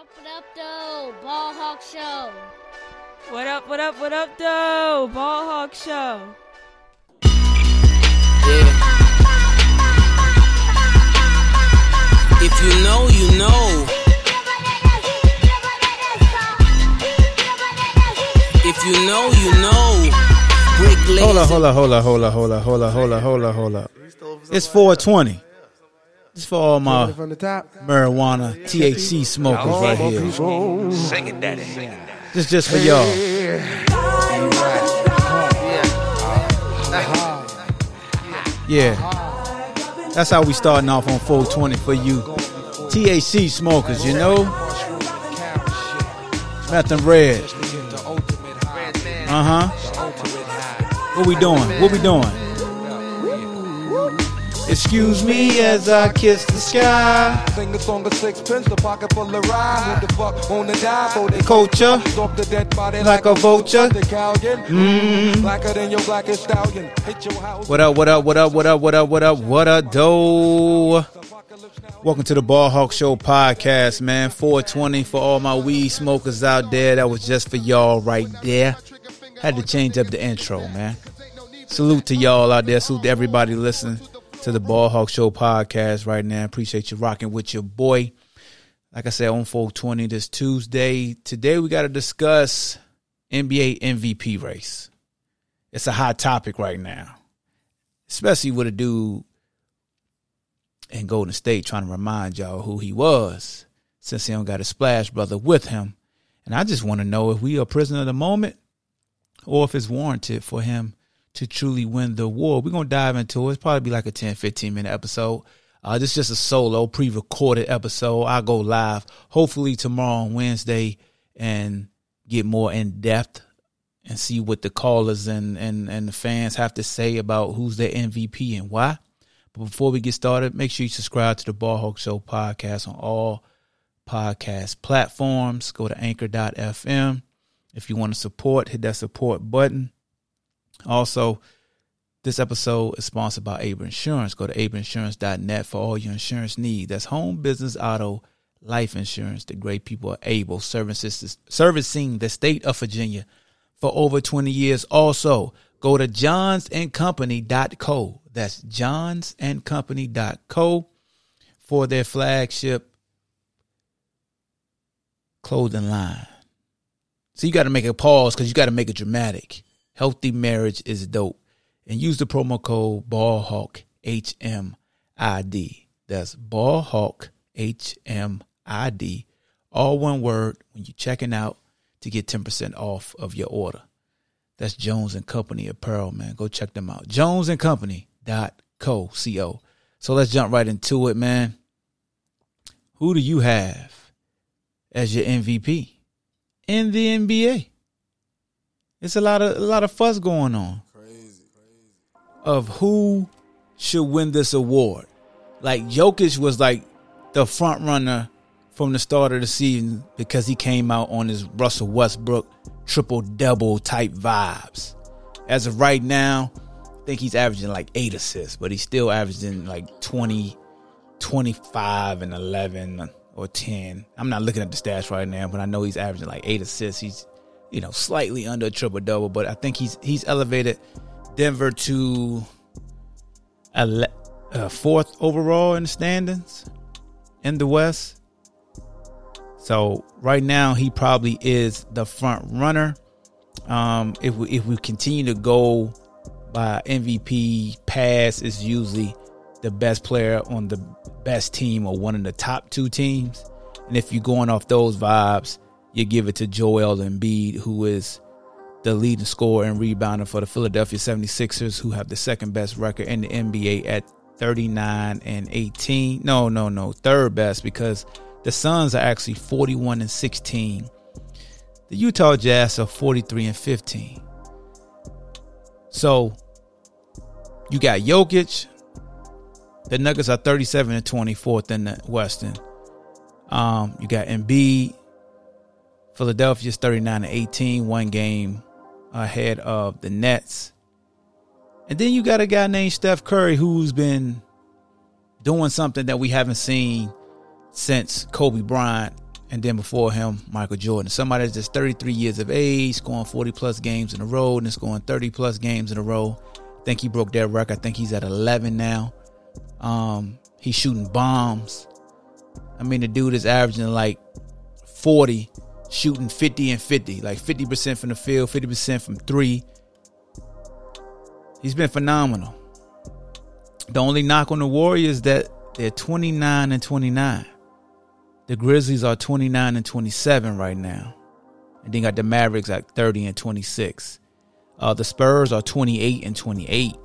up, what up, though? Ball Hawk Show. What up, what up, what up, though? Ball Hawk Show. If you know, you know. If you know, you know. Hold up, Lazy. hold up, hold up, hold up, hold up, hold up, hold up, hold up, hold up. It's 420. It's for all my From the top. marijuana THC smokers right here. Sing it, daddy. This just for y'all. Yeah. That's how we starting off on 420 for you THC smokers, you know? Nothing red. Uh huh. What we doing? What we doing? Excuse me as I kiss the sky. Sing a song of sixpence, the pocket full of rye. Who the fuck wanna die for the Culture. Off the dead body Like a vulture. The. Mm. Blacker than your blackest stallion. Hit your house. What up, what up, what up, what up, what up, what up, what up, doe? Welcome to the Ball Hawk Show podcast, man. 420 for all my weed smokers out there. That was just for y'all right there. Had to change up the intro, man. Salute to y'all out there. Salute to everybody listening to the Ball Hawk Show podcast right now. Appreciate you rocking with your boy. Like I said, on 420 this Tuesday. Today we got to discuss NBA MVP race. It's a hot topic right now especially with a dude in Golden State trying to remind y'all who he was, since he don't got a splash brother with him. And I just want to know if we are prisoner of the moment or if it's warranted for him to truly win the war. We're gonna dive into it. It's probably be like a 10, 15 minute episode. Uh, this is just a solo pre-recorded episode. I'll go live hopefully tomorrow on Wednesday and get more in depth and see what the callers and, and, and the fans have to say about who's their MVP and why. But before we get started, make sure you subscribe to the Ball Hawk Show podcast on all podcast platforms. Go to anchor.fm. If you want to support, hit that support button. Also, this episode is sponsored by Able Insurance. Go to ableinsurance.net for all your insurance needs. That's home, business, auto, life insurance. The great people are able services, servicing the state of Virginia for over 20 years. Also, go to johnsandcompany.co. That's johnsandcompany.co for their flagship clothing line. So you got to make a pause because you got to make it dramatic. Healthy marriage is dope. And use the promo code BALLHAWK HMID. That's BALLHAWK HMID. All one word when you're checking out to get 10% off of your order. That's Johns and Company Apparel, man. Go check them out. Johns and Company dot co co. So let's jump right into it, man. Who do you have as your MVP in the NBA? It's a lot of a lot of fuss going on. Crazy, crazy. Of who should win this award. Like Jokic was like the front runner from the start of the season because he came out on his Russell Westbrook triple double type vibes. As of right now, I think he's averaging like eight assists, but he's still averaging like 20, 25 and 11 or 10. I'm not looking at the stats right now, but I know he's averaging like eight assists. He's, you know, slightly under a triple double, but I think he's he's elevated Denver to a uh, fourth overall in the standings in the West. So right now he probably is the front runner. Um, if we if we continue to go by MVP pass, is usually the best player on the best team or one of the top two teams. And if you're going off those vibes, you give it to Joel Embiid, who is the leading scorer and rebounder for the Philadelphia 76ers, who have the second best record in the NBA at 39 and 18. No, no, no, third best because the Suns are actually 41 and 16. The Utah Jazz are 43 and 15. So you got Jokic. The Nuggets are 37 and 24th in the Western. Um, you got Embiid. Philadelphia's 39 and 18, one game ahead of the Nets. And then you got a guy named Steph Curry who's been doing something that we haven't seen since Kobe Bryant and then before him, Michael Jordan. Somebody that's just 33 years of age, scoring 40 plus games in a row, and scoring 30 plus games in a row. I think he broke that record. I think he's at 11 now. Um, he's shooting bombs. I mean, the dude is averaging like 40, shooting 50 and 50, like 50% from the field, 50% from three. He's been phenomenal. The only knock on the Warriors that they're 29 and 29. The Grizzlies are 29 and 27 right now. And then got the Mavericks at 30 and 26. Uh, the Spurs are 28 and 28.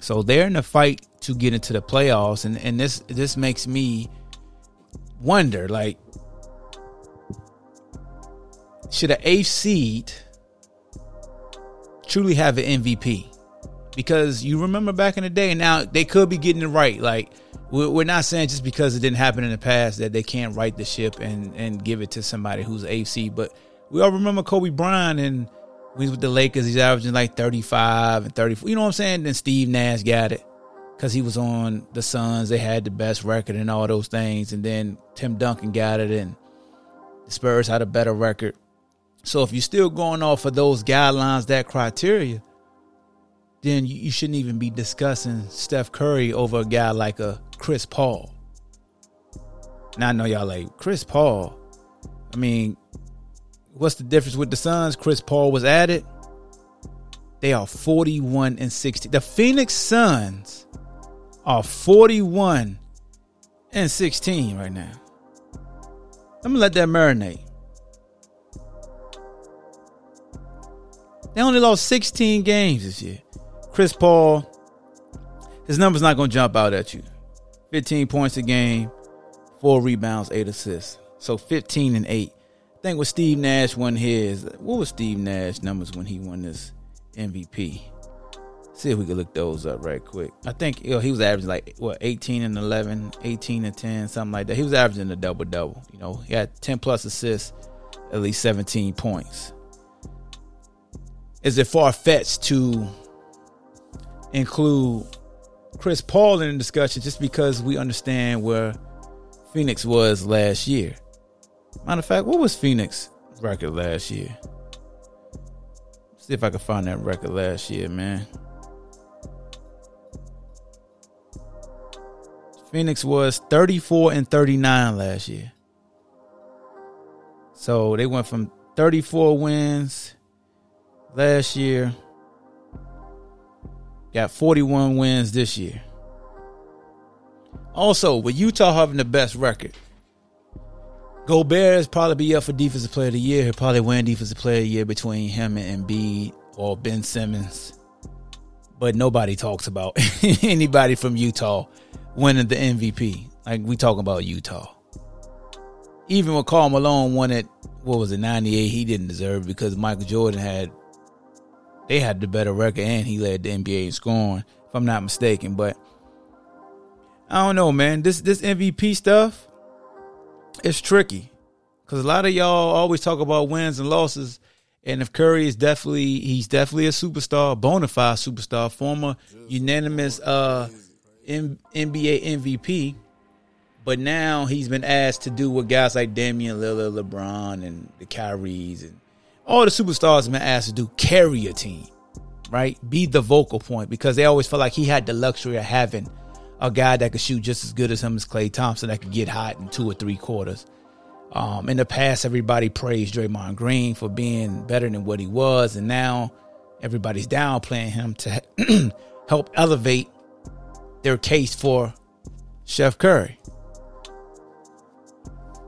So they're in a fight to get into the playoffs. And, and this this makes me wonder like, should an eighth seed truly have an MVP? Because you remember back in the day, now they could be getting it right. Like, we're not saying just because it didn't happen in the past that they can't right the ship and, and give it to somebody who's AFC. But we all remember Kobe Bryant and when he's with the Lakers, he's averaging like 35 and 34. You know what I'm saying? Then Steve Nash got it because he was on the Suns. They had the best record and all those things. And then Tim Duncan got it and the Spurs had a better record. So if you're still going off of those guidelines, that criteria, then you shouldn't even be discussing Steph Curry over a guy like a Chris Paul. Now I know y'all like Chris Paul. I mean, what's the difference with the Suns? Chris Paul was added. They are 41 and 60. The Phoenix Suns are 41 and 16 right now. I'm gonna let that marinate. They only lost 16 games this year. Chris Paul, his number's not going to jump out at you. 15 points a game, four rebounds, eight assists. So 15 and 8. I think when Steve Nash won his, what was Steve Nash numbers when he won this MVP? See if we can look those up right quick. I think you know, he was averaging like what 18 and 11, 18 and 10, something like that. He was averaging a double double. You know, he had 10 plus assists, at least 17 points. Is it far fetched to include Chris Paul in the discussion just because we understand where Phoenix was last year. Matter of fact, what was Phoenix record last year? See if I can find that record last year, man. Phoenix was 34 and 39 last year. So they went from 34 wins last year Got 41 wins this year. Also, with Utah having the best record, Gobert is probably be up for Defensive Player of the Year. He'll probably win Defensive Player of the Year between him and Embiid or Ben Simmons. But nobody talks about anybody from Utah winning the MVP. Like we talking about Utah. Even when Karl Malone won it, what was it, 98, he didn't deserve it because Michael Jordan had they had the better record and he led the NBA in scoring, if I'm not mistaken. But I don't know, man. This this MVP stuff, it's tricky. Cause a lot of y'all always talk about wins and losses. And if Curry is definitely he's definitely a superstar, bona fide superstar, former unanimous uh M- NBA MVP. But now he's been asked to do what guys like Damian Lillard, LeBron, and the Kyries and all the superstars have been asked to do carry a team, right? Be the vocal point because they always felt like he had the luxury of having a guy that could shoot just as good as him as Klay Thompson that could get hot in two or three quarters. Um, in the past, everybody praised Draymond Green for being better than what he was, and now everybody's downplaying him to help elevate their case for Chef Curry.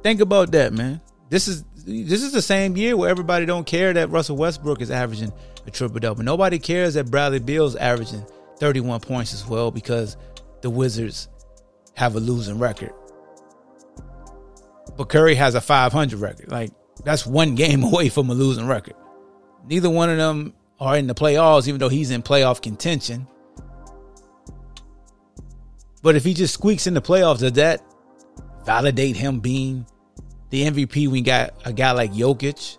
Think about that, man. This is this is the same year where everybody don't care that Russell Westbrook is averaging a triple double. Nobody cares that Bradley Beal's averaging 31 points as well because the Wizards have a losing record. But Curry has a 500 record. Like that's one game away from a losing record. Neither one of them are in the playoffs, even though he's in playoff contention. But if he just squeaks in the playoffs, does that validate him being the MVP we got a guy like Jokic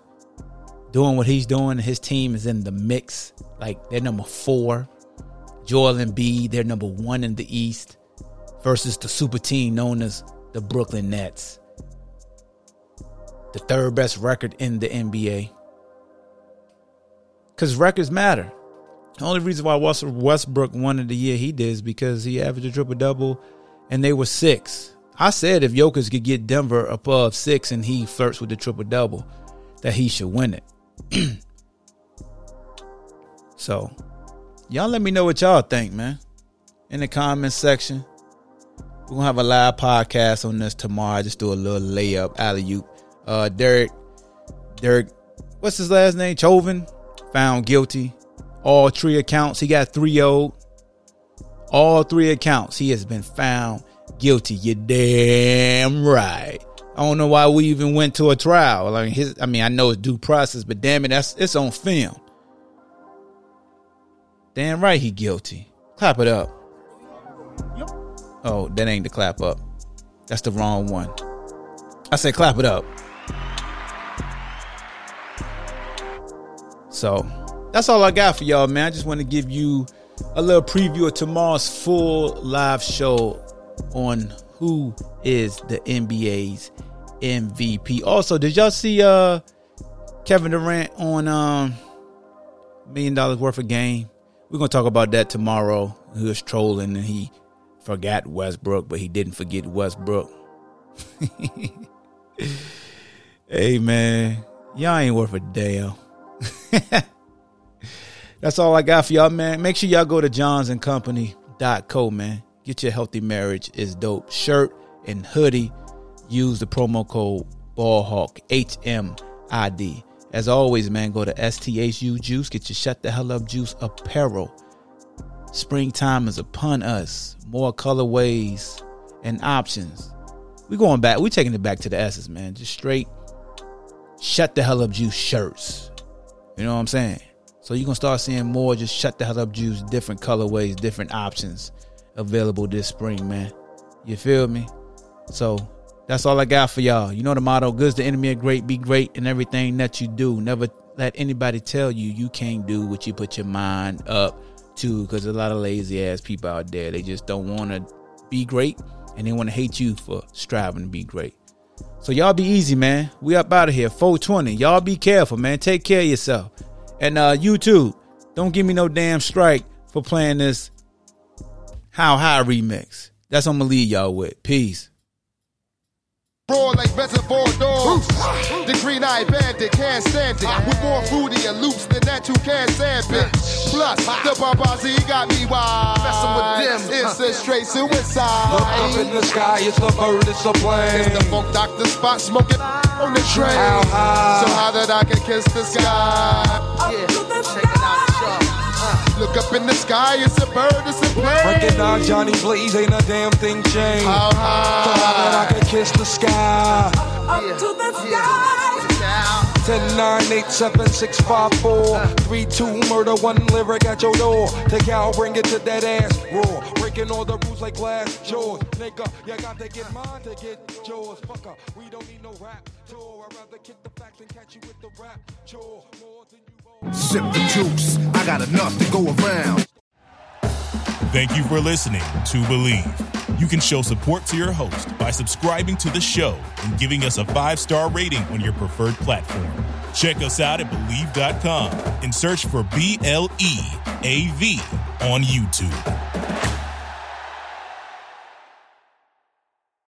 doing what he's doing. His team is in the mix. Like they're number four. Joel Embiid, they're number one in the East versus the super team known as the Brooklyn Nets. the third best record in the NBA. Because records matter. The only reason why Westbrook won in the year he did is because he averaged a triple double and they were six. I said if Jokic could get Denver above six and he flirts with the triple double, that he should win it. so, y'all let me know what y'all think, man. In the comments section. We're gonna have a live podcast on this tomorrow. Just do a little layup, alley oop. Uh Derek, Derek, what's his last name? Chauvin, found guilty. All three accounts. He got three old. All three accounts. He has been found guilty. You're damn right. I don't know why we even went to a trial. I mean, his, I mean, I know it's due process, but damn it, that's it's on film. Damn right, he guilty. Clap it up. Oh, that ain't the clap up. That's the wrong one. I said clap it up. So that's all I got for y'all, man. I just want to give you a little preview of tomorrow's full live show on who is the NBA's MVP. Also, did y'all see uh Kevin Durant on um million dollars worth of game? We're gonna talk about that tomorrow. He was trolling and he forgot Westbrook, but he didn't forget Westbrook. hey man, y'all ain't worth a damn. That's all I got for y'all, man. Make sure y'all go to johnsandcompany.co, man. Get your healthy marriage is dope shirt and hoodie. Use the promo code ballhawk HMID. As always, man, go to STHU Juice. Get your shut the hell up juice apparel. Springtime is upon us. More colorways and options. We going back. We taking it back to the essence, man. Just straight shut the hell up juice shirts. You know what I'm saying? So you're gonna start seeing more just shut the hell up juice, different colorways, different options available this spring, man. You feel me? So that's all I got for y'all. You know the motto: "Good's the enemy of great, be great in everything that you do." Never let anybody tell you you can't do what you put your mind up to, because a lot of lazy ass people out there. They just don't want to be great, and they want to hate you for striving to be great. So y'all be easy, man. We up out of here. 420. Y'all be careful, man. Take care of yourself. And uh YouTube, don't give me no damn strike for playing this How High remix. That's what I'm gonna leave y'all with. Peace. Roar like reservoir dogs. The green eyed bandit can't stand it. With more fruity and loops than that you can't stand it. Plus, the Barbazi got me wild. Messing with them, It's a straight suicide. Look up in the sky, it's a bird, it's a plane. It's the funk doctor Spock smoking on the train. How high? So high that I can kiss the sky. Yeah, up in the sky, it's a bird, it's a plane. Recognize Johnny Blaze, ain't a damn thing changed. How So high that I can kiss the sky. up to the sky. 10, 9, 8, 7, 6, 5, 4, uh. 3, 2, murder, one lyric at your door. Take out, bring it to that ass, raw. Breaking all the rules like glass jaws. Nigga, you got to get mine to get yours. Fucker, we don't need no rap tour. I'd rather kick the facts and catch you with the rap chore. More than you. Sip the juice. I got enough to go around. Thank you for listening to Bleav. You can show support to your host by subscribing to the show and giving us a five star rating on your preferred platform. Check us out at Bleav.com and search for B L E A V on YouTube.